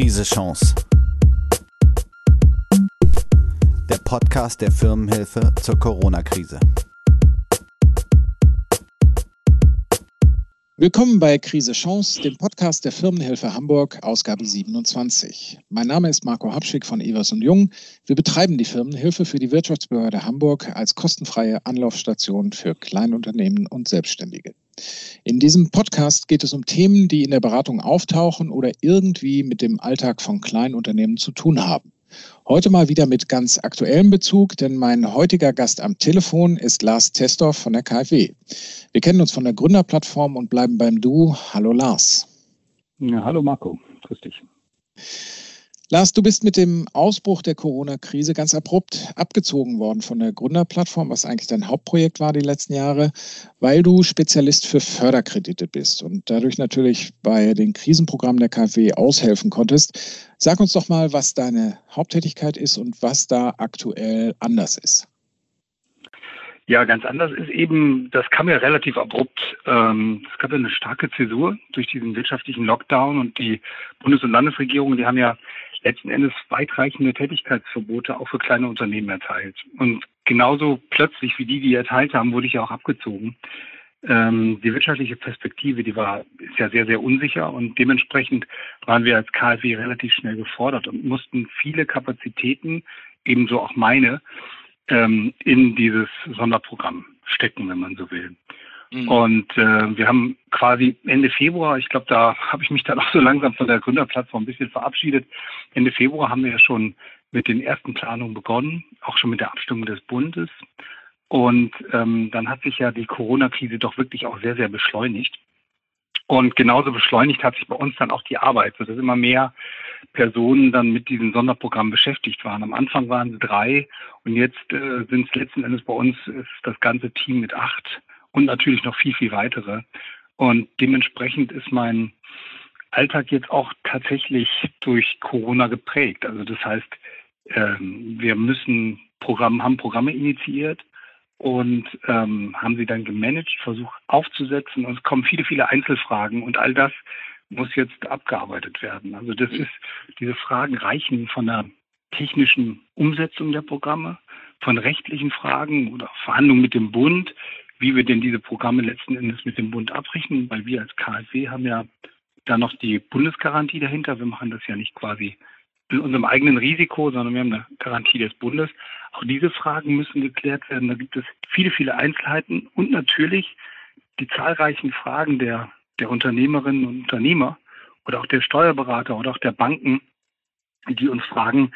Krise Chance. Der Podcast der Firmenhilfe zur Corona-Krise. Willkommen bei Krise Chance, dem Podcast der Firmenhilfe Hamburg, Ausgabe 27. Mein Name ist Marco Habschick von Evers und Jung. Wir betreiben die Firmenhilfe für die Wirtschaftsbehörde Hamburg als kostenfreie Anlaufstation für Kleinunternehmen und Selbstständige. In diesem Podcast geht es um Themen, die in der Beratung auftauchen oder irgendwie mit dem Alltag von Kleinunternehmen zu tun haben. Heute mal wieder mit ganz aktuellem Bezug, denn mein heutiger Gast am Telefon ist Lars Testorf von der KfW. Wir kennen uns von der Gründerplattform und bleiben beim Du. Hallo Lars. Ja, hallo Marco, grüß dich. Lars, du bist mit dem Ausbruch der Corona-Krise ganz abrupt abgezogen worden von der Gründerplattform, was eigentlich dein Hauptprojekt war die letzten Jahre, weil du Spezialist für Förderkredite bist und dadurch natürlich bei den Krisenprogrammen der KfW aushelfen konntest. Sag uns doch mal, was deine Haupttätigkeit ist und was da aktuell anders ist. Ja, ganz anders ist eben, das kam ja relativ abrupt. Ähm, es gab ja eine starke Zäsur durch diesen wirtschaftlichen Lockdown und die Bundes- und Landesregierungen, die haben ja letzten Endes weitreichende Tätigkeitsverbote auch für kleine Unternehmen erteilt. Und genauso plötzlich wie die, die erteilt haben, wurde ich ja auch abgezogen. Ähm, die wirtschaftliche Perspektive, die war, ist ja sehr, sehr unsicher und dementsprechend waren wir als KfW relativ schnell gefordert und mussten viele Kapazitäten, ebenso auch meine, ähm, in dieses Sonderprogramm stecken, wenn man so will. Mhm. Und äh, wir haben quasi Ende Februar, ich glaube, da habe ich mich dann auch so langsam von der Gründerplattform ein bisschen verabschiedet. Ende Februar haben wir ja schon mit den ersten Planungen begonnen, auch schon mit der Abstimmung des Bundes. Und ähm, dann hat sich ja die Corona-Krise doch wirklich auch sehr, sehr beschleunigt. Und genauso beschleunigt hat sich bei uns dann auch die Arbeit, sodass immer mehr Personen dann mit diesem Sonderprogramm beschäftigt waren. Am Anfang waren es drei und jetzt äh, sind es letzten Endes bei uns das ganze Team mit acht und natürlich noch viel, viel weitere. Und dementsprechend ist mein Alltag jetzt auch tatsächlich durch Corona geprägt. Also das heißt, ähm, wir müssen Programme, haben Programme initiiert und ähm, haben sie dann gemanagt, versucht aufzusetzen. Und es kommen viele, viele Einzelfragen und all das muss jetzt abgearbeitet werden. Also das ist, diese Fragen reichen von der technischen Umsetzung der Programme, von rechtlichen Fragen oder Verhandlungen mit dem Bund wie wir denn diese Programme letzten Endes mit dem Bund abrechnen, weil wir als KfW haben ja da noch die Bundesgarantie dahinter. Wir machen das ja nicht quasi in unserem eigenen Risiko, sondern wir haben eine Garantie des Bundes. Auch diese Fragen müssen geklärt werden. Da gibt es viele, viele Einzelheiten und natürlich die zahlreichen Fragen der, der Unternehmerinnen und Unternehmer oder auch der Steuerberater oder auch der Banken, die uns fragen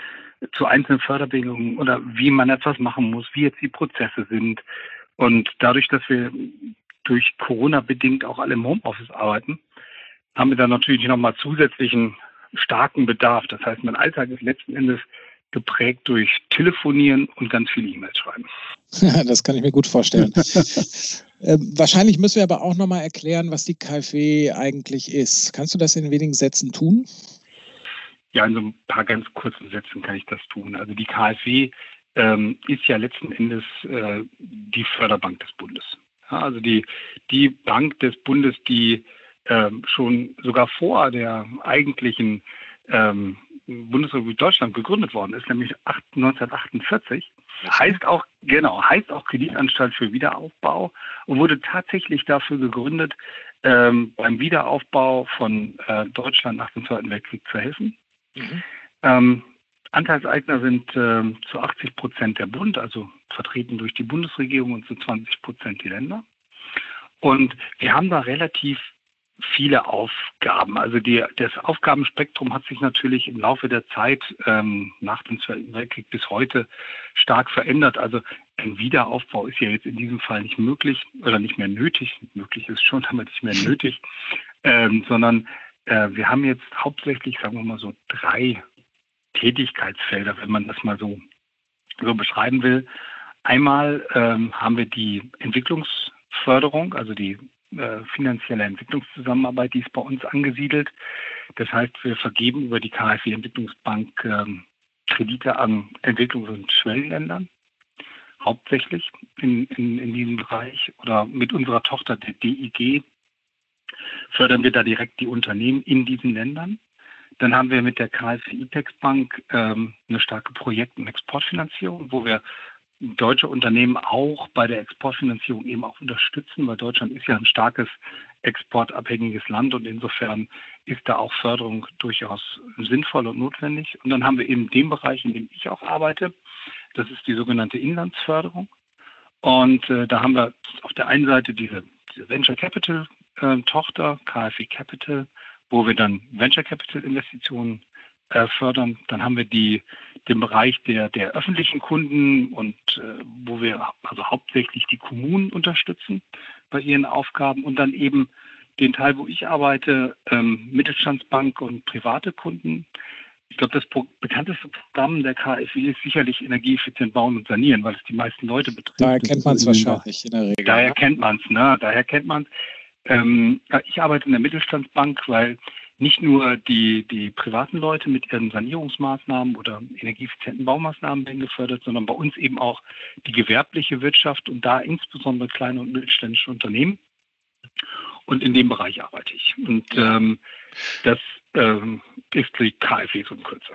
zu einzelnen Förderbedingungen oder wie man etwas machen muss, wie jetzt die Prozesse sind, und dadurch, dass wir durch Corona bedingt auch alle im Homeoffice arbeiten, haben wir dann natürlich nochmal zusätzlichen starken Bedarf. Das heißt, mein Alltag ist letzten Endes geprägt durch Telefonieren und ganz viele E-Mails schreiben. das kann ich mir gut vorstellen. ähm, wahrscheinlich müssen wir aber auch nochmal erklären, was die KfW eigentlich ist. Kannst du das in wenigen Sätzen tun? Ja, in so ein paar ganz kurzen Sätzen kann ich das tun. Also die KfW ähm, ist ja letzten Endes äh, die Förderbank des Bundes. Ja, also die, die Bank des Bundes, die ähm, schon sogar vor der eigentlichen ähm, Bundesrepublik Deutschland gegründet worden ist, nämlich 1948. Heißt auch, genau, heißt auch Kreditanstalt für Wiederaufbau und wurde tatsächlich dafür gegründet, ähm, beim Wiederaufbau von äh, Deutschland nach dem Zweiten Weltkrieg zu helfen. Mhm. Ähm, Anteilseigner sind äh, zu 80 Prozent der Bund, also vertreten durch die Bundesregierung und zu 20 Prozent die Länder. Und wir haben da relativ viele Aufgaben. Also die, das Aufgabenspektrum hat sich natürlich im Laufe der Zeit ähm, nach dem Zweiten Weltkrieg bis heute stark verändert. Also ein Wiederaufbau ist ja jetzt in diesem Fall nicht möglich oder nicht mehr nötig. Möglich ist schon, aber nicht mehr nötig, ähm, sondern äh, wir haben jetzt hauptsächlich, sagen wir mal so, drei Tätigkeitsfelder, wenn man das mal so, so beschreiben will. Einmal ähm, haben wir die Entwicklungsförderung, also die äh, finanzielle Entwicklungszusammenarbeit, die ist bei uns angesiedelt. Das heißt, wir vergeben über die KfW Entwicklungsbank ähm, Kredite an Entwicklungs- und Schwellenländern, hauptsächlich in, in, in diesem Bereich. Oder mit unserer Tochter der DIG fördern wir da direkt die Unternehmen in diesen Ländern. Dann haben wir mit der KfW IPEX Bank ähm, eine starke Projekt- und Exportfinanzierung, wo wir deutsche Unternehmen auch bei der Exportfinanzierung eben auch unterstützen, weil Deutschland ist ja ein starkes exportabhängiges Land und insofern ist da auch Förderung durchaus sinnvoll und notwendig. Und dann haben wir eben den Bereich, in dem ich auch arbeite, das ist die sogenannte Inlandsförderung. Und äh, da haben wir auf der einen Seite diese, diese Venture Capital äh, Tochter, KfW Capital, wo wir dann Venture Capital Investitionen äh, fördern. Dann haben wir die, den Bereich der, der öffentlichen Kunden und äh, wo wir also hauptsächlich die Kommunen unterstützen bei ihren Aufgaben und dann eben den Teil, wo ich arbeite, ähm, Mittelstandsbank und private Kunden. Ich glaube, das bekannteste Programm der KfW ist sicherlich energieeffizient bauen und sanieren, weil es die meisten Leute betrifft. Daher kennt man es wahrscheinlich in der Regel. Daher ne? kennt man es, ne? Daher kennt man es. Ähm, ich arbeite in der Mittelstandsbank, weil nicht nur die, die privaten Leute mit ihren Sanierungsmaßnahmen oder energieeffizienten Baumaßnahmen werden gefördert, sondern bei uns eben auch die gewerbliche Wirtschaft und da insbesondere kleine und mittelständische Unternehmen. Und in dem Bereich arbeite ich. Und ähm, das ähm, ist die KfW so in Kürze.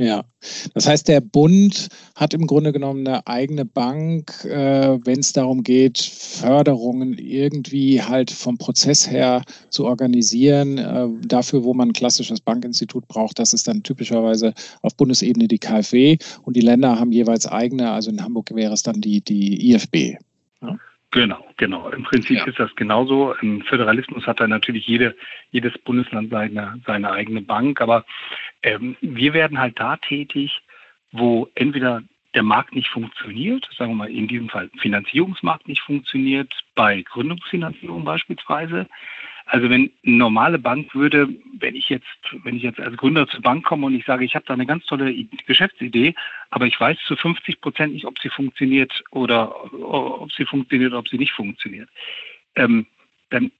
Ja, das heißt, der Bund hat im Grunde genommen eine eigene Bank, äh, wenn es darum geht, Förderungen irgendwie halt vom Prozess her zu organisieren. Äh, dafür, wo man ein klassisches Bankinstitut braucht, das ist dann typischerweise auf Bundesebene die KfW und die Länder haben jeweils eigene, also in Hamburg wäre es dann die, die IFB. Ja? Genau, genau. Im Prinzip ja. ist das genauso. Im Föderalismus hat da natürlich jede, jedes Bundesland seine, seine eigene Bank, aber ähm, wir werden halt da tätig, wo entweder der Markt nicht funktioniert, sagen wir mal in diesem Fall Finanzierungsmarkt nicht funktioniert, bei Gründungsfinanzierung beispielsweise, also wenn eine normale Bank würde, wenn ich jetzt, wenn ich jetzt als Gründer zur Bank komme und ich sage, ich habe da eine ganz tolle Geschäftsidee, aber ich weiß zu 50 Prozent nicht, ob sie funktioniert oder ob sie funktioniert oder ob sie nicht funktioniert, ähm, dann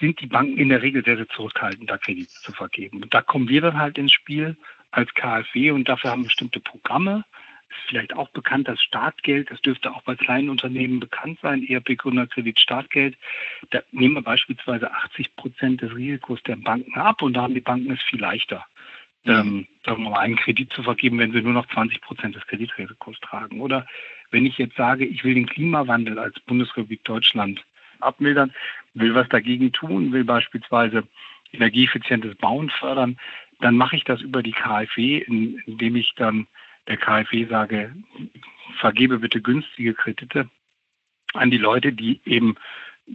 sind die Banken in der Regel sehr, sehr zurückhaltend, da Kredite zu vergeben. Und da kommen wir dann halt ins Spiel als KfW und dafür haben wir bestimmte Programme, ist vielleicht auch bekannt, das Startgeld, das dürfte auch bei kleinen Unternehmen bekannt sein, ERP Gründerkredit Startgeld. Da nehmen wir beispielsweise 80 Prozent des Risikos der Banken ab und da haben die Banken es viel leichter, mhm. ähm, sagen wir mal, einen Kredit zu vergeben, wenn sie nur noch 20 Prozent des Kreditrisikos tragen. Oder wenn ich jetzt sage, ich will den Klimawandel als Bundesrepublik Deutschland abmildern, will was dagegen tun, will beispielsweise energieeffizientes Bauen fördern, dann mache ich das über die KfW, indem ich dann der KfW sage, vergebe bitte günstige Kredite an die Leute, die eben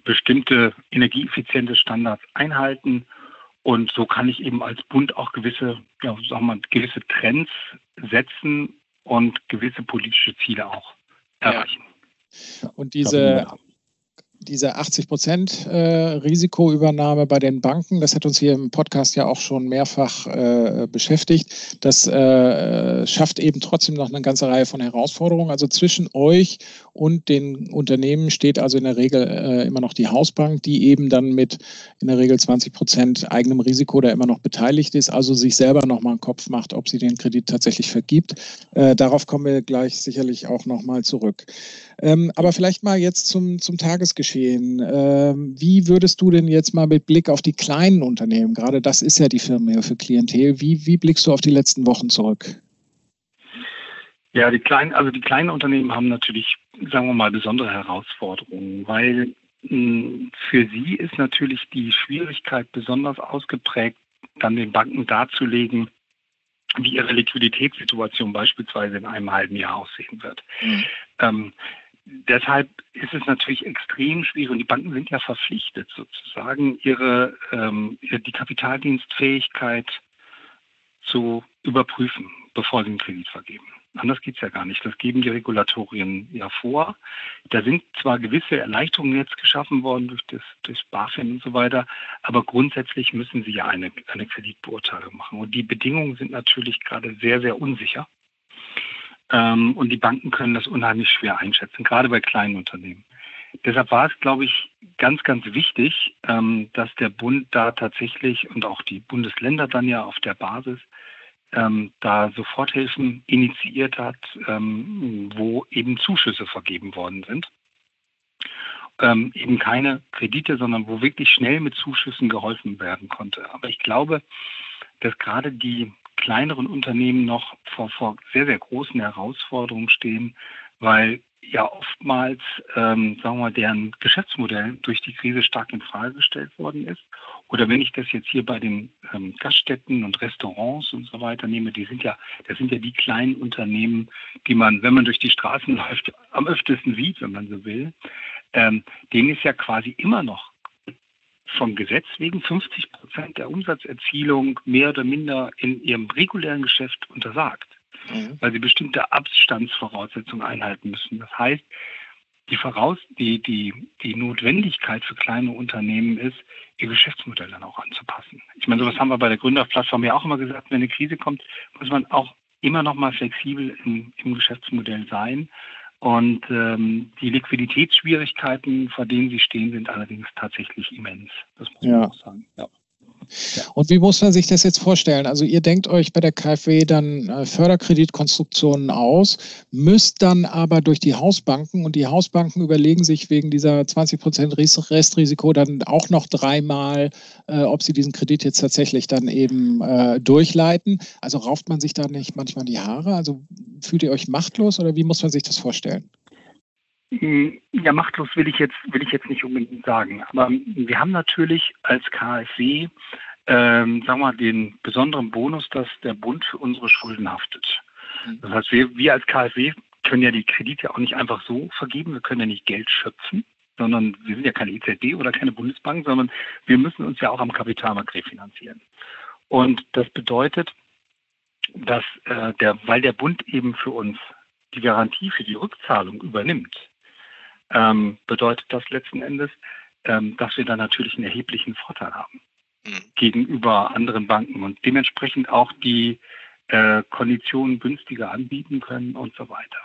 bestimmte energieeffiziente Standards einhalten. Und so kann ich eben als Bund auch gewisse, ja, sagen wir, gewisse Trends setzen und gewisse politische Ziele auch erreichen. Ja. Und diese diese 80 Prozent äh, Risikoübernahme bei den Banken, das hat uns hier im Podcast ja auch schon mehrfach äh, beschäftigt. Das äh, schafft eben trotzdem noch eine ganze Reihe von Herausforderungen. Also zwischen euch und den Unternehmen steht also in der Regel äh, immer noch die Hausbank, die eben dann mit in der Regel 20 Prozent eigenem Risiko da immer noch beteiligt ist, also sich selber nochmal einen Kopf macht, ob sie den Kredit tatsächlich vergibt. Äh, darauf kommen wir gleich sicherlich auch nochmal zurück. Ähm, aber vielleicht mal jetzt zum, zum Tagesgeschehen. Ähm, wie würdest du denn jetzt mal mit Blick auf die kleinen Unternehmen, gerade das ist ja die Firmenhilfe Klientel, wie, wie blickst du auf die letzten Wochen zurück? Ja, die kleinen, also die kleinen Unternehmen haben natürlich, sagen wir mal, besondere Herausforderungen, weil mh, hm, für sie ist natürlich die Schwierigkeit besonders ausgeprägt, dann den Banken darzulegen, wie ihre Liquiditätssituation beispielsweise in einem halben Jahr aussehen wird. Mhm. Ähm, deshalb ist es natürlich extrem schwierig und die Banken sind ja verpflichtet, sozusagen ihre ähm, die Kapitaldienstfähigkeit zu überprüfen, bevor sie einen Kredit vergeben. Anders geht es ja gar nicht. Das geben die Regulatorien ja vor. Da sind zwar gewisse Erleichterungen jetzt geschaffen worden durch das, durch BaFin und so weiter, aber grundsätzlich müssen sie ja eine, eine Kreditbeurteilung machen. Und die Bedingungen sind natürlich gerade sehr, sehr unsicher. Ähm, und die Banken können das unheimlich schwer einschätzen, gerade bei kleinen Unternehmen. Deshalb war es, glaube ich, ganz, ganz wichtig, ähm, dass der Bund da tatsächlich und auch die Bundesländer dann ja auf der Basis ähm, da Soforthilfen initiiert hat, ähm, wo eben Zuschüsse vergeben worden sind. Ähm, eben keine Kredite, sondern wo wirklich schnell mit Zuschüssen geholfen werden konnte. Aber ich glaube, dass gerade die kleineren Unternehmen noch vor, vor sehr, sehr großen Herausforderungen stehen, weil ja oftmals, ähm, sagen wir mal, deren Geschäftsmodell durch die Krise stark in Frage gestellt worden ist. Oder wenn ich das jetzt hier bei den ähm, Gaststätten und Restaurants und so weiter nehme, die sind ja, das sind ja die kleinen Unternehmen, die man, wenn man durch die Straßen läuft, am öftesten sieht, wenn man so will. Ähm, denen ist ja quasi immer noch vom Gesetz wegen 50 Prozent der Umsatzerzielung mehr oder minder in ihrem regulären Geschäft untersagt mhm. weil sie bestimmte Abstandsvoraussetzungen einhalten müssen. Das heißt, die, Voraus die, die, die Notwendigkeit für kleine Unternehmen ist, ihr Geschäftsmodell dann auch anzupassen. Ich meine, sowas haben wir bei der Gründerplattform ja auch immer gesagt, wenn eine Krise kommt, muss man auch immer noch mal flexibel im, im Geschäftsmodell sein. Und ähm, die Liquiditätsschwierigkeiten, vor denen sie stehen, sind allerdings tatsächlich immens. Das muss man auch sagen. Ja. Und wie muss man sich das jetzt vorstellen? Also ihr denkt euch bei der KfW dann äh, Förderkreditkonstruktionen aus, müsst dann aber durch die Hausbanken und die Hausbanken überlegen sich wegen dieser 20 Prozent Restrisiko dann auch noch dreimal, äh, ob sie diesen Kredit jetzt tatsächlich dann eben äh, durchleiten. Also rauft man sich da nicht manchmal die Haare? Also fühlt ihr euch machtlos oder wie muss man sich das vorstellen? Hm, ja, machtlos will ich jetzt, will ich jetzt nicht unbedingt sagen. Aber wir haben natürlich als KfW, ähm, sagen wir mal, den besonderen Bonus, dass der Bund für unsere Schulden haftet. Mhm. Das heißt, wir, wir als KfW können ja die Kredite auch nicht einfach so vergeben. Wir können ja nicht Geld schöpfen, sondern wir sind ja keine EZB oder keine Bundesbank, sondern wir müssen uns ja auch am Kapitalmarkt refinanzieren. Und das bedeutet, dass äh, der, weil der Bund eben für uns die Garantie für die Rückzahlung übernimmt, ähm, bedeutet das letzten Endes, ähm, dass wir da natürlich einen erheblichen Vorteil haben mhm. gegenüber anderen Banken und dementsprechend auch die äh, Konditionen günstiger anbieten können und so weiter.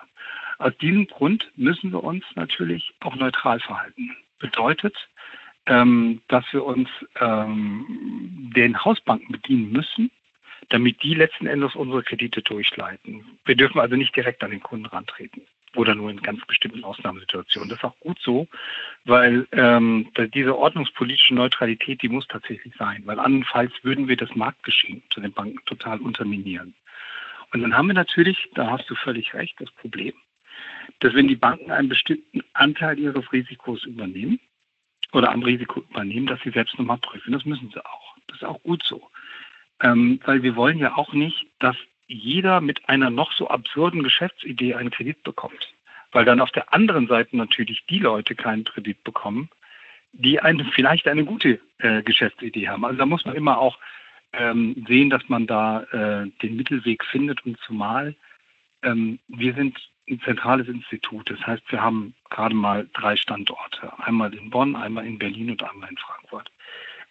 Aus diesem Grund müssen wir uns natürlich auch neutral verhalten. Bedeutet, ähm, dass wir uns ähm, den Hausbanken bedienen müssen, damit die letzten Endes unsere Kredite durchleiten. Wir dürfen also nicht direkt an den Kunden rantreten oder nur in ganz bestimmten Ausnahmesituationen. Das ist auch gut so, weil ähm, diese ordnungspolitische Neutralität, die muss tatsächlich sein, weil andernfalls würden wir das Marktgeschehen zu den Banken total unterminieren. Und dann haben wir natürlich, da hast du völlig recht, das Problem, dass wenn die Banken einen bestimmten Anteil ihres Risikos übernehmen oder am Risiko übernehmen, dass sie selbst nochmal prüfen. Das müssen sie auch. Das ist auch gut so. Ähm, weil wir wollen ja auch nicht, dass jeder mit einer noch so absurden Geschäftsidee einen Kredit bekommt. Weil dann auf der anderen Seite natürlich die Leute keinen Kredit bekommen, die eine, vielleicht eine gute äh, Geschäftsidee haben. Also da muss man immer auch ähm, sehen, dass man da äh, den Mittelweg findet und zumal ähm, wir sind ein zentrales Institut. Das heißt, wir haben gerade mal drei Standorte. Einmal in Bonn, einmal in Berlin und einmal in Frankfurt.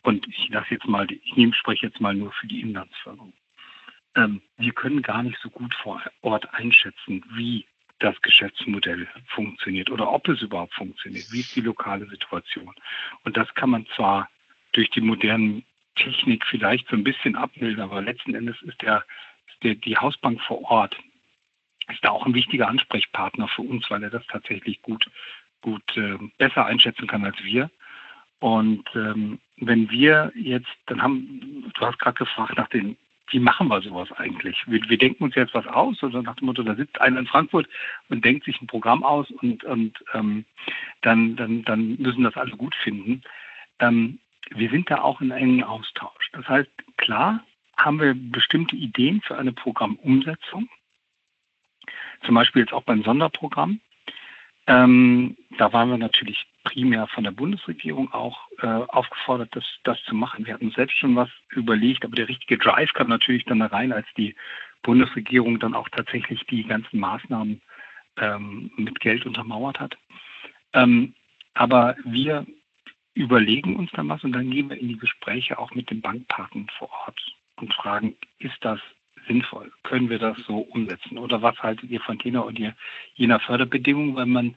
Und ich lasse jetzt mal, ich nehme, spreche jetzt mal nur für die Inlandsförderung ähm, wir können gar nicht so gut vor Ort einschätzen, wie das Geschäftsmodell funktioniert oder ob es überhaupt funktioniert. Wie ist die lokale Situation? Und das kann man zwar durch die modernen Technik vielleicht so ein bisschen abbilden, aber letzten Endes ist der, der die Hausbank vor Ort ist da auch ein wichtiger Ansprechpartner für uns, weil er das tatsächlich gut, gut äh, besser einschätzen kann als wir. Und ähm, wenn wir jetzt, dann haben, du hast gerade gefragt nach den wie machen wir sowas eigentlich? Wir, wir, denken uns jetzt was aus oder nach dem Motto, da sitzt einer in Frankfurt und denkt sich ein Programm aus und, und ähm, dann, dann, dann müssen das alle gut finden. Ähm, wir sind da auch in engen Austausch. Das heißt, klar haben wir bestimmte Ideen für eine Programmumsetzung, zum Beispiel jetzt auch beim Sonderprogramm. Ähm, da waren wir natürlich primär von der Bundesregierung auch äh, aufgefordert, das, das zu machen. Wir hatten selbst schon was überlegt, aber der richtige Drive kam natürlich dann da rein, als die Bundesregierung dann auch tatsächlich die ganzen Maßnahmen ähm, mit Geld untermauert hat. Ähm, aber wir überlegen uns dann was und dann gehen wir in die Gespräche auch mit den Bankpartnern vor Ort und fragen, ist das sinnvoll? Können wir das so umsetzen? Oder was haltet ihr von jener und jener Förderbedingung, weil man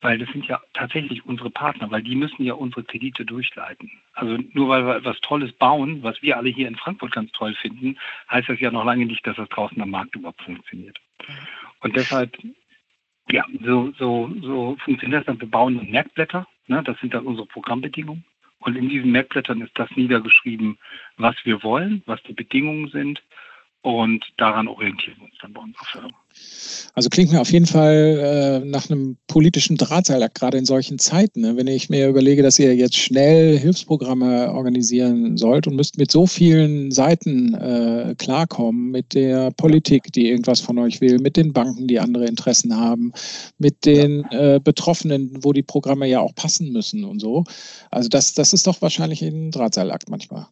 weil das sind ja tatsächlich unsere Partner, weil die müssen ja unsere Kredite durchleiten. Also nur weil wir etwas Tolles bauen, was wir alle hier in Frankfurt ganz toll finden, heißt das ja noch lange nicht, dass das draußen am Markt überhaupt funktioniert. Und deshalb, ja, so, so, so funktioniert das dann. Wir bauen Merkblätter, ne, das sind dann unsere Programmbedingungen. Und in diesen Merkblättern ist das niedergeschrieben, was wir wollen, was die Bedingungen sind und daran orientieren wir uns dann bei unserer Firma. Also klingt mir auf jeden Fall äh, nach einem politischen Drahtseilakt, gerade in solchen Zeiten. Ne? Wenn ich mir überlege, dass ihr jetzt schnell Hilfsprogramme organisieren sollt und müsst mit so vielen Seiten äh, klarkommen, mit der Politik, die irgendwas von euch will, mit den Banken, die andere Interessen haben, mit den äh, Betroffenen, wo die Programme ja auch passen müssen und so. Also das, das ist doch wahrscheinlich ein Drahtseilakt manchmal.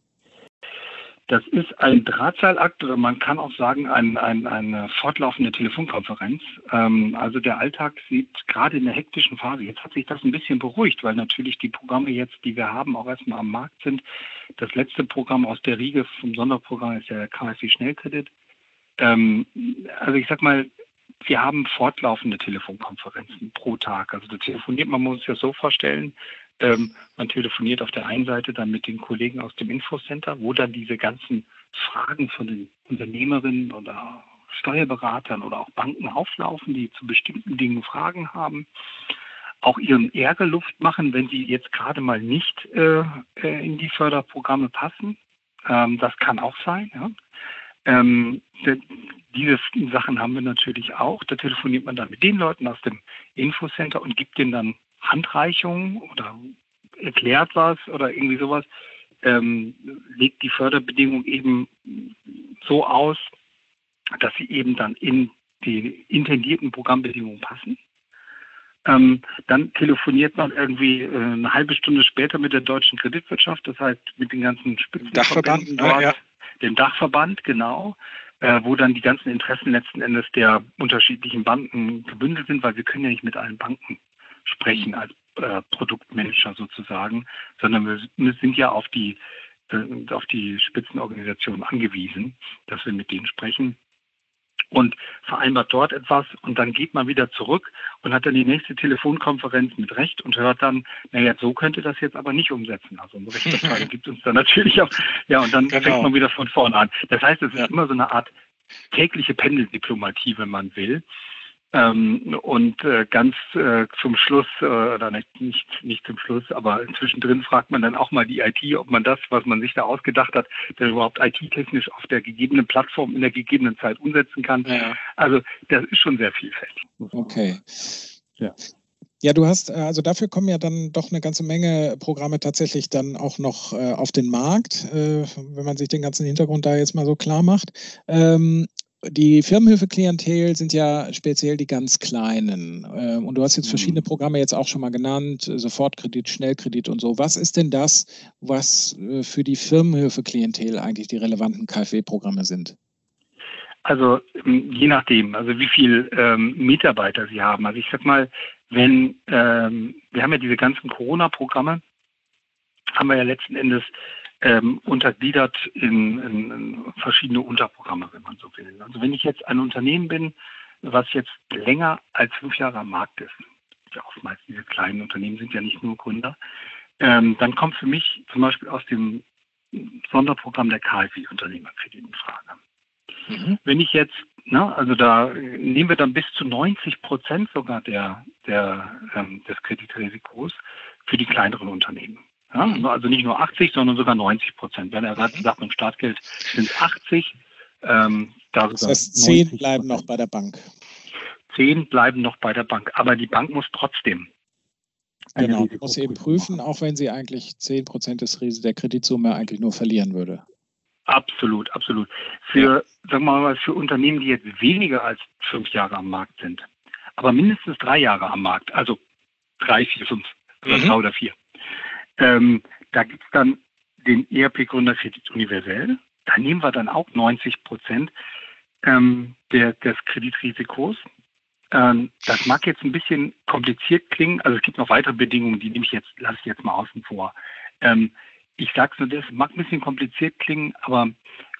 Das ist ein Drahtseilakt oder man kann auch sagen ein, ein, eine fortlaufende Telefonkonferenz. Ähm, also der Alltag sieht gerade in der hektischen Phase, jetzt hat sich das ein bisschen beruhigt, weil natürlich die Programme jetzt, die wir haben, auch erstmal am Markt sind. Das letzte Programm aus der Riege vom Sonderprogramm ist der KfW Schnellkredit. Ähm, also ich sag mal, wir haben fortlaufende Telefonkonferenzen pro Tag. Also da telefoniert man muss sich das so vorstellen, ähm, man telefoniert auf der einen Seite dann mit den Kollegen aus dem Infocenter, wo dann diese ganzen Fragen von den Unternehmerinnen oder Steuerberatern oder auch Banken auflaufen, die zu bestimmten Dingen Fragen haben, auch ihren Ärger Luft machen, wenn sie jetzt gerade mal nicht äh, äh in die Förderprogramme passen. Ähm, das kann auch sein. Ja. Ähm, diese Sachen haben wir natürlich auch. Da telefoniert man dann mit den Leuten aus dem Infocenter und gibt denen dann Handreichung oder erklärt was oder irgendwie sowas, ähm, legt die Förderbedingung eben so aus, dass sie eben dann in die intendierten Programmbedingungen passen. Ähm, dann telefoniert man irgendwie äh, eine halbe Stunde später mit der deutschen Kreditwirtschaft, das heißt mit den ganzen Spitzenverbänden dort, ja, ja. dem Dachverband, genau, äh, wo dann die ganzen Interessen letzten Endes der unterschiedlichen Banken gebündelt sind, weil wir können ja nicht mit allen Banken sprechen als äh, Produktmanager sozusagen, sondern wir, wir sind ja auf die, äh, auf die Spitzenorganisationen angewiesen, dass wir mit denen sprechen und vereinbart dort etwas und dann geht man wieder zurück und hat dann die nächste Telefonkonferenz mit Recht und hört dann, naja, so könnte das jetzt aber nicht umsetzen. Also eine Rechtsabteilung gibt uns dann natürlich auch, ja, und dann genau. fängt man wieder von vorne an. Das heißt, es ist ja. immer so eine Art tägliche Pendeldiplomatie, wenn man will. Ähm, und äh, ganz äh, zum Schluss, äh, oder nicht, nicht, nicht zum Schluss, aber zwischendrin fragt man dann auch mal die IT, ob man das, was man sich da ausgedacht hat, denn überhaupt IT-technisch auf der gegebenen Plattform in der gegebenen Zeit umsetzen kann. Ja. Also das ist schon sehr vielfältig. Okay. Ja. Ja, du hast, äh, also dafür kommen ja dann doch eine ganze Menge Programme tatsächlich dann auch noch äh, auf den Markt, äh, wenn man sich den ganzen Hintergrund da jetzt mal so klar macht. Ähm, die Firmenhilfe-Klientel sind ja speziell die ganz kleinen. Ähm, und du hast jetzt verschiedene mhm. Programme jetzt auch schon mal genannt, Sofortkredit, Schnellkredit und so. Was ist denn das, was äh, für die Firmenhilfe-Klientel eigentlich die relevanten KfW-Programme sind? Also ähm, je nachdem, also wie viel ähm, Mitarbeiter Sie haben. Also ich sag mal, wenn ähm, wir haben ja diese ganzen Corona-Programme, haben wir ja letzten Endes ähm, untergliedert in, in, in verschiedene Unterprogramme, wenn man so will. Also wenn ich jetzt ein Unternehmen bin, was jetzt länger als fünf Jahre am Markt ist, ja oftmals diese kleinen Unternehmen sind ja nicht nur Gründer, ähm, dann kommt für mich zum Beispiel aus dem Sonderprogramm der KfW Unternehmerkredit in Frage. Mhm. Wenn ich jetzt, na, also da nehmen wir dann bis zu 90 Prozent sogar der, der, ähm, des Kreditrisikos für die kleineren Unternehmen. Ja, also nicht nur 80, sondern sogar 90 Prozent. Wenn er gerade mhm. sagt, beim Startgeld sind 80. Ähm, da das heißt, 10 bleiben noch bei der Bank. 10 bleiben noch bei der Bank. Aber die Bank muss trotzdem. Genau, muss eben prüfen, auch wenn sie eigentlich 10 Prozent der Kreditsumme eigentlich nur verlieren würde. Absolut, absolut. Für, ja. sagen wir mal, für Unternehmen, die jetzt weniger als fünf Jahre am Markt sind, aber mindestens drei Jahre am Markt, also drei, vier, fünf, oder mhm. drei oder vier, ähm, da gibt es dann den ERP-Gründerkredit universell. Da nehmen wir dann auch 90 Prozent ähm, der, des Kreditrisikos. Ähm, das mag jetzt ein bisschen kompliziert klingen. Also es gibt noch weitere Bedingungen, die nehme ich jetzt, lasse ich jetzt mal außen vor. Ähm, ich sage es nur, das mag ein bisschen kompliziert klingen, aber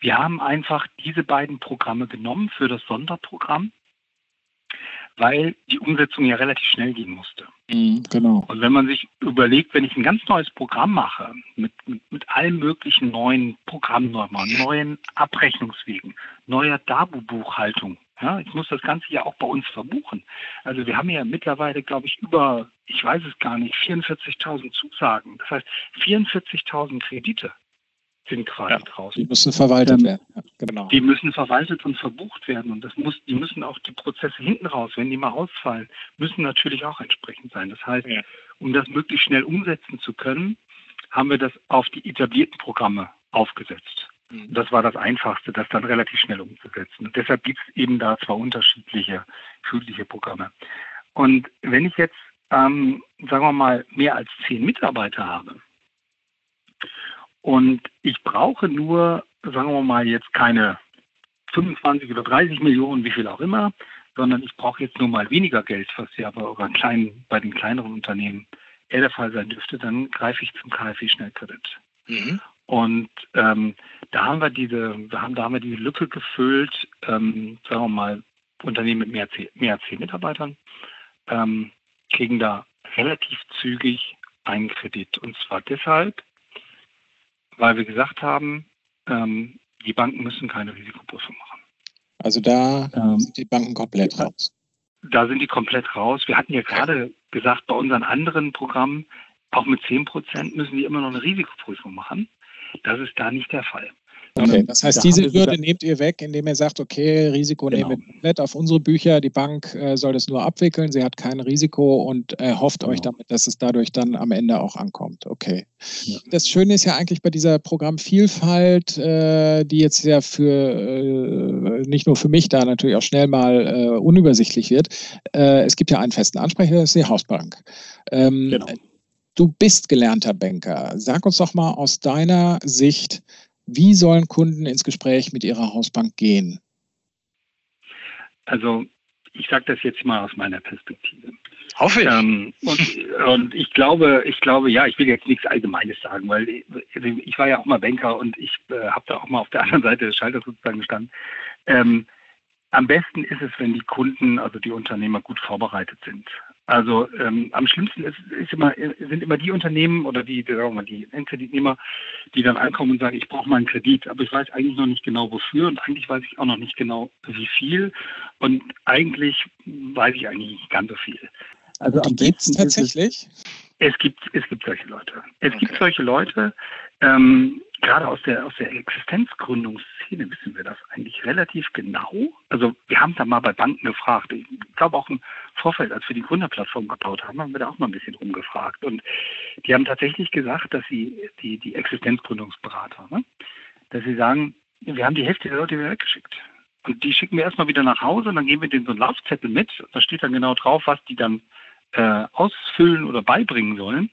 wir haben einfach diese beiden Programme genommen für das Sonderprogramm, weil die Umsetzung ja relativ schnell gehen musste. Mhm, genau. Und wenn man sich überlegt, wenn ich ein ganz neues Programm mache, mit, mit, mit allen möglichen neuen Programmnormen, neuen Abrechnungswegen, neuer DABU-Buchhaltung, ja, ich muss das Ganze ja auch bei uns verbuchen. Also wir haben ja mittlerweile, glaube ich, über, ich weiß es gar nicht, 44.000 Zusagen. Das heißt 44.000 Kredite sind quasi ja, draußen. Die müssen verwaltet ähm, werden. Ja, genau. Die müssen verwaltet und verbucht werden. Und das muss, die müssen auch die Prozesse hinten raus, wenn die mal ausfallen, müssen natürlich auch entsprechend sein. Das heißt, ja. um das möglichst schnell umsetzen zu können, haben wir das auf die etablierten Programme aufgesetzt. Mhm. Das war das Einfachste, das dann relativ schnell umzusetzen. Und deshalb gibt es eben da zwei unterschiedliche schuldige Programme. Und wenn ich jetzt, ähm, sagen wir mal, mehr als zehn Mitarbeiter habe und ich brauche nur, sagen wir mal, jetzt keine 25 oder 30 Millionen, wie viel auch immer, sondern ich brauche jetzt nur mal weniger Geld, was ja bei, euren kleinen, bei den kleineren Unternehmen eher der Fall sein dürfte, dann greife ich zum KfW-Schnellkredit. Mhm. Und ähm, da haben wir diese, da haben, da haben wir diese Lücke gefüllt, ähm, sagen wir mal, Unternehmen mit mehr, mehr als zehn Mitarbeitern ähm, kriegen da relativ zügig einen Kredit. Und zwar deshalb, weil wir gesagt haben, ähm, die Banken müssen keine Risikoprüfung machen. Also da ähm, sind die Banken komplett raus. Da sind die komplett raus. Wir hatten ja gerade gesagt, bei unseren anderen Programmen, auch mit 10 Prozent müssen die immer noch eine Risikoprüfung machen. Das ist da nicht der Fall. Okay, das heißt, da diese Hürde nehmt ihr weg, indem ihr sagt, okay, Risiko genau. nehmen wir komplett auf unsere Bücher, die Bank äh, soll das nur abwickeln, sie hat kein Risiko und äh, hofft genau. euch damit, dass es dadurch dann am Ende auch ankommt. Okay. Ja. Das Schöne ist ja eigentlich bei dieser Programmvielfalt, äh, die jetzt ja für äh, nicht nur für mich da natürlich auch schnell mal äh, unübersichtlich wird. Äh, es gibt ja einen festen Ansprecher, das ist die Hausbank. Ähm, genau. Du bist gelernter Banker. Sag uns doch mal aus deiner Sicht, wie sollen Kunden ins Gespräch mit ihrer Hausbank gehen? Also ich sage das jetzt mal aus meiner Perspektive. Hoffe ich. Ähm, und, und, ich glaube, ich glaube, ja, ich will jetzt nichts Allgemeines sagen, weil ich, ich war ja auch mal Banker und ich äh, habe da auch mal auf der anderen Seite des Schalters sozusagen gestanden. Ähm, am besten ist es, wenn die Kunden, also die Unternehmer, gut vorbereitet sind. Also ähm, am schlimmsten ist, ist immer, sind immer die Unternehmen oder die, sagen wir mal, die Endkreditnehmer, die dann ankommen und sagen, ich brauche mal einen Kredit, aber ich weiß eigentlich noch nicht genau wofür und eigentlich weiß ich auch noch nicht genau wie viel und eigentlich weiß ich eigentlich nicht ganz so viel. Also am gibt es tatsächlich? Es, es gibt, es gibt solche Leute. Es okay. gibt solche Leute, ähm, gerade aus der, aus der Existenzgründungsszene wissen wir das eigentlich relativ genau. Also wir haben da mal bei Banken gefragt. Ich glaube auch im Vorfeld, als wir die Gründerplattform gebaut haben, haben wir da auch mal ein bisschen rumgefragt. Und die haben tatsächlich gesagt, dass sie, die, die Existenzgründungsberater, ne, dass sie sagen, wir haben die Hälfte der Leute wieder weggeschickt. Und die schicken wir erstmal wieder nach Hause und dann geben wir denen so einen Laufzettel mit. Da steht dann genau drauf, was die dann äh, ausfüllen oder beibringen sollen.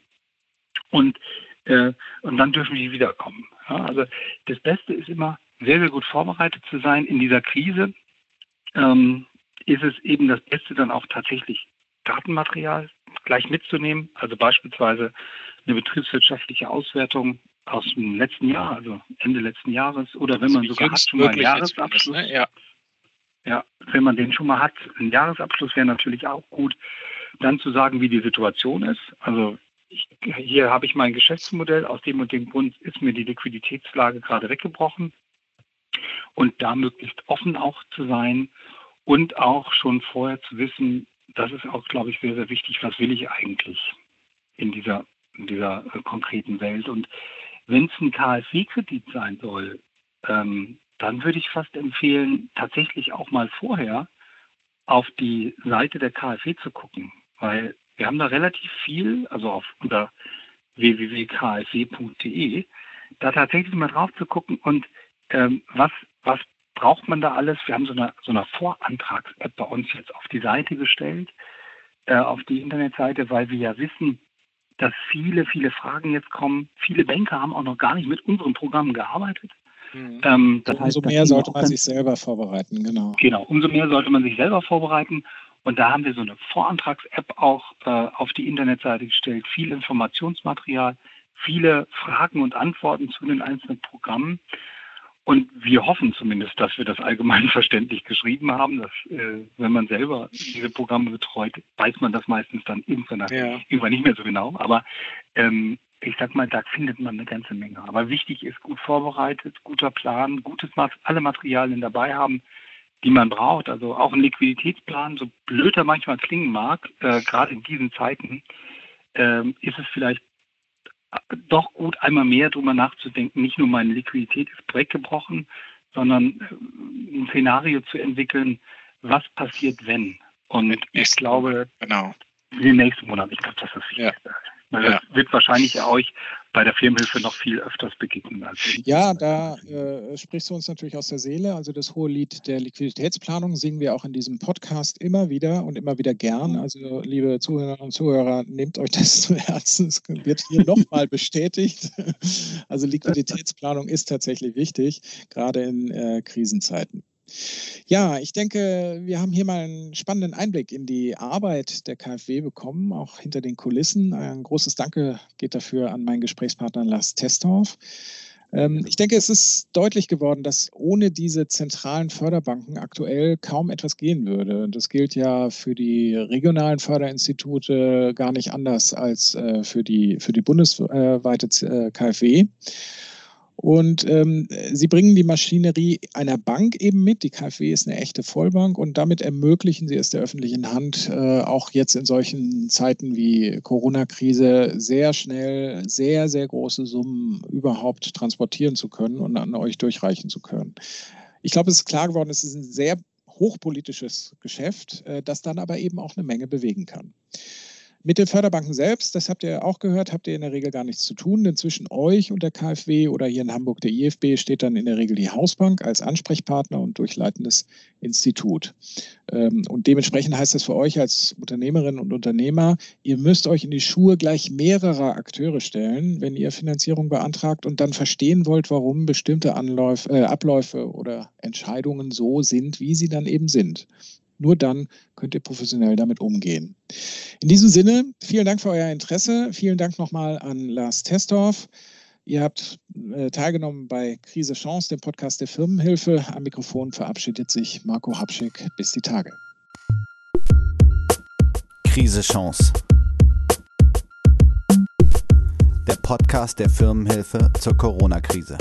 Und äh, und dann dürfen die wiederkommen. Ja, also das Beste ist immer, sehr, sehr gut vorbereitet zu sein in dieser Krise. Ähm, ist es eben das Beste dann auch tatsächlich Datenmaterial gleich mitzunehmen, also beispielsweise eine betriebswirtschaftliche Auswertung aus dem letzten Jahr, also Ende letzten Jahres, oder wenn man sogar hat, schon mal einen Jahresabschluss. Ne? Ja. ja, wenn man den schon mal hat, ein Jahresabschluss wäre natürlich auch gut. Dann zu sagen, wie die Situation ist. Also ich, hier habe ich mein Geschäftsmodell, aus dem und dem Grund ist mir die Liquiditätslage gerade weggebrochen. Und da möglichst offen auch zu sein und auch schon vorher zu wissen, das ist auch, glaube ich, sehr, sehr wichtig, was will ich eigentlich in dieser, in dieser äh, konkreten Welt. Und wenn es ein KfW-Kredit sein soll, ähm, dann würde ich fast empfehlen, tatsächlich auch mal vorher auf die Seite der KfW zu gucken, weil wir haben da relativ viel, also auf unter www.kfw.de, da tatsächlich mal drauf zu gucken und ähm, was, was braucht man da alles? Wir haben so eine, so eine Vorantrags-App bei uns jetzt auf die Seite gestellt, äh, auf die Internetseite, weil wir ja wissen, dass viele, viele Fragen jetzt kommen. Viele Banker haben auch noch gar nicht mit unserem Programm gearbeitet. Mhm. Ähm, das umso heißt, mehr sollte man sich selber vorbereiten, genau. Genau, umso mehr sollte man sich selber vorbereiten. Und da haben wir so eine Vorantrags-App auch äh, auf die Internetseite gestellt, viel Informationsmaterial, viele Fragen und Antworten zu den einzelnen Programmen. Und wir hoffen zumindest, dass wir das allgemein verständlich geschrieben haben. Dass, äh, wenn man selber diese Programme betreut, weiß man das meistens dann irgendwann, ja. irgendwann nicht mehr so genau. Aber ähm, ich sag mal, da findet man eine ganze Menge. Aber wichtig ist gut vorbereitet, guter Plan, gutes alle Materialien dabei haben, die man braucht. Also auch ein Liquiditätsplan, so blöd er manchmal klingen mag, äh, gerade in diesen Zeiten, äh, ist es vielleicht doch gut, einmal mehr drüber nachzudenken, nicht nur meine Liquidität ist weggebrochen, sondern äh, ein Szenario zu entwickeln, was passiert, wenn. Und ich glaube, genau. in den nächsten Monaten, ich glaube, das ist das Wichtigste. Ja. Das wird wahrscheinlich euch bei der Firmenhilfe noch viel öfters begegnen. Als ja, da äh, sprichst du uns natürlich aus der Seele. Also das hohe Lied der Liquiditätsplanung singen wir auch in diesem Podcast immer wieder und immer wieder gern. Mhm. Also liebe Zuhörerinnen und Zuhörer, nehmt euch das zu Herzen. Es wird hier nochmal bestätigt. Also Liquiditätsplanung ist tatsächlich wichtig, gerade in äh, Krisenzeiten. Ja, ich denke, wir haben hier mal einen spannenden Einblick in die Arbeit der KfW bekommen, auch hinter den Kulissen. Ein großes Danke geht dafür an meinen Gesprächspartner Lars Testorf. Ähm, ich denke, es ist deutlich geworden, dass ohne diese zentralen Förderbanken aktuell kaum etwas gehen würde. Das gilt ja für die regionalen Förderinstitute gar nicht anders als äh, für die, für die bundesweite äh, KfW. Und ähm, sie bringen die Maschinerie einer Bank eben mit. Die KfW ist eine echte Vollbank und damit ermöglichen sie es der öffentlichen Hand, äh, auch jetzt in solchen Zeiten wie Corona-Krise sehr schnell sehr, sehr große Summen überhaupt transportieren zu können und an euch durchreichen zu können. Ich glaube, es ist klar geworden, es ist ein sehr hochpolitisches Geschäft, äh, das dann aber eben auch eine Menge bewegen kann. Mit den Förderbanken selbst, das habt ihr auch gehört, habt ihr in der Regel gar nichts zu tun, denn zwischen euch und der KfW oder hier in Hamburg der IFB steht dann in der Regel die Hausbank als Ansprechpartner und durchleitendes Institut. Ähm, und dementsprechend heißt das für euch als Unternehmerinnen und Unternehmer, ihr müsst euch in die Schuhe gleich mehrerer Akteure stellen, wenn ihr Finanzierung beantragt und dann verstehen wollt, warum bestimmte Anläufe, äh, Abläufe oder Entscheidungen so sind, wie sie dann eben sind. Nur dann könnt ihr professionell damit umgehen. In diesem Sinne, vielen Dank für euer Interesse. Vielen Dank nochmal an Lars Testorf. Ihr habt äh, teilgenommen bei Krise Chance, dem Podcast der Firmenhilfe. Am Mikrofon verabschiedet sich Marco Habschick. Bis die Tage. Krise Chance. Der Podcast der Firmenhilfe zur Corona-Krise.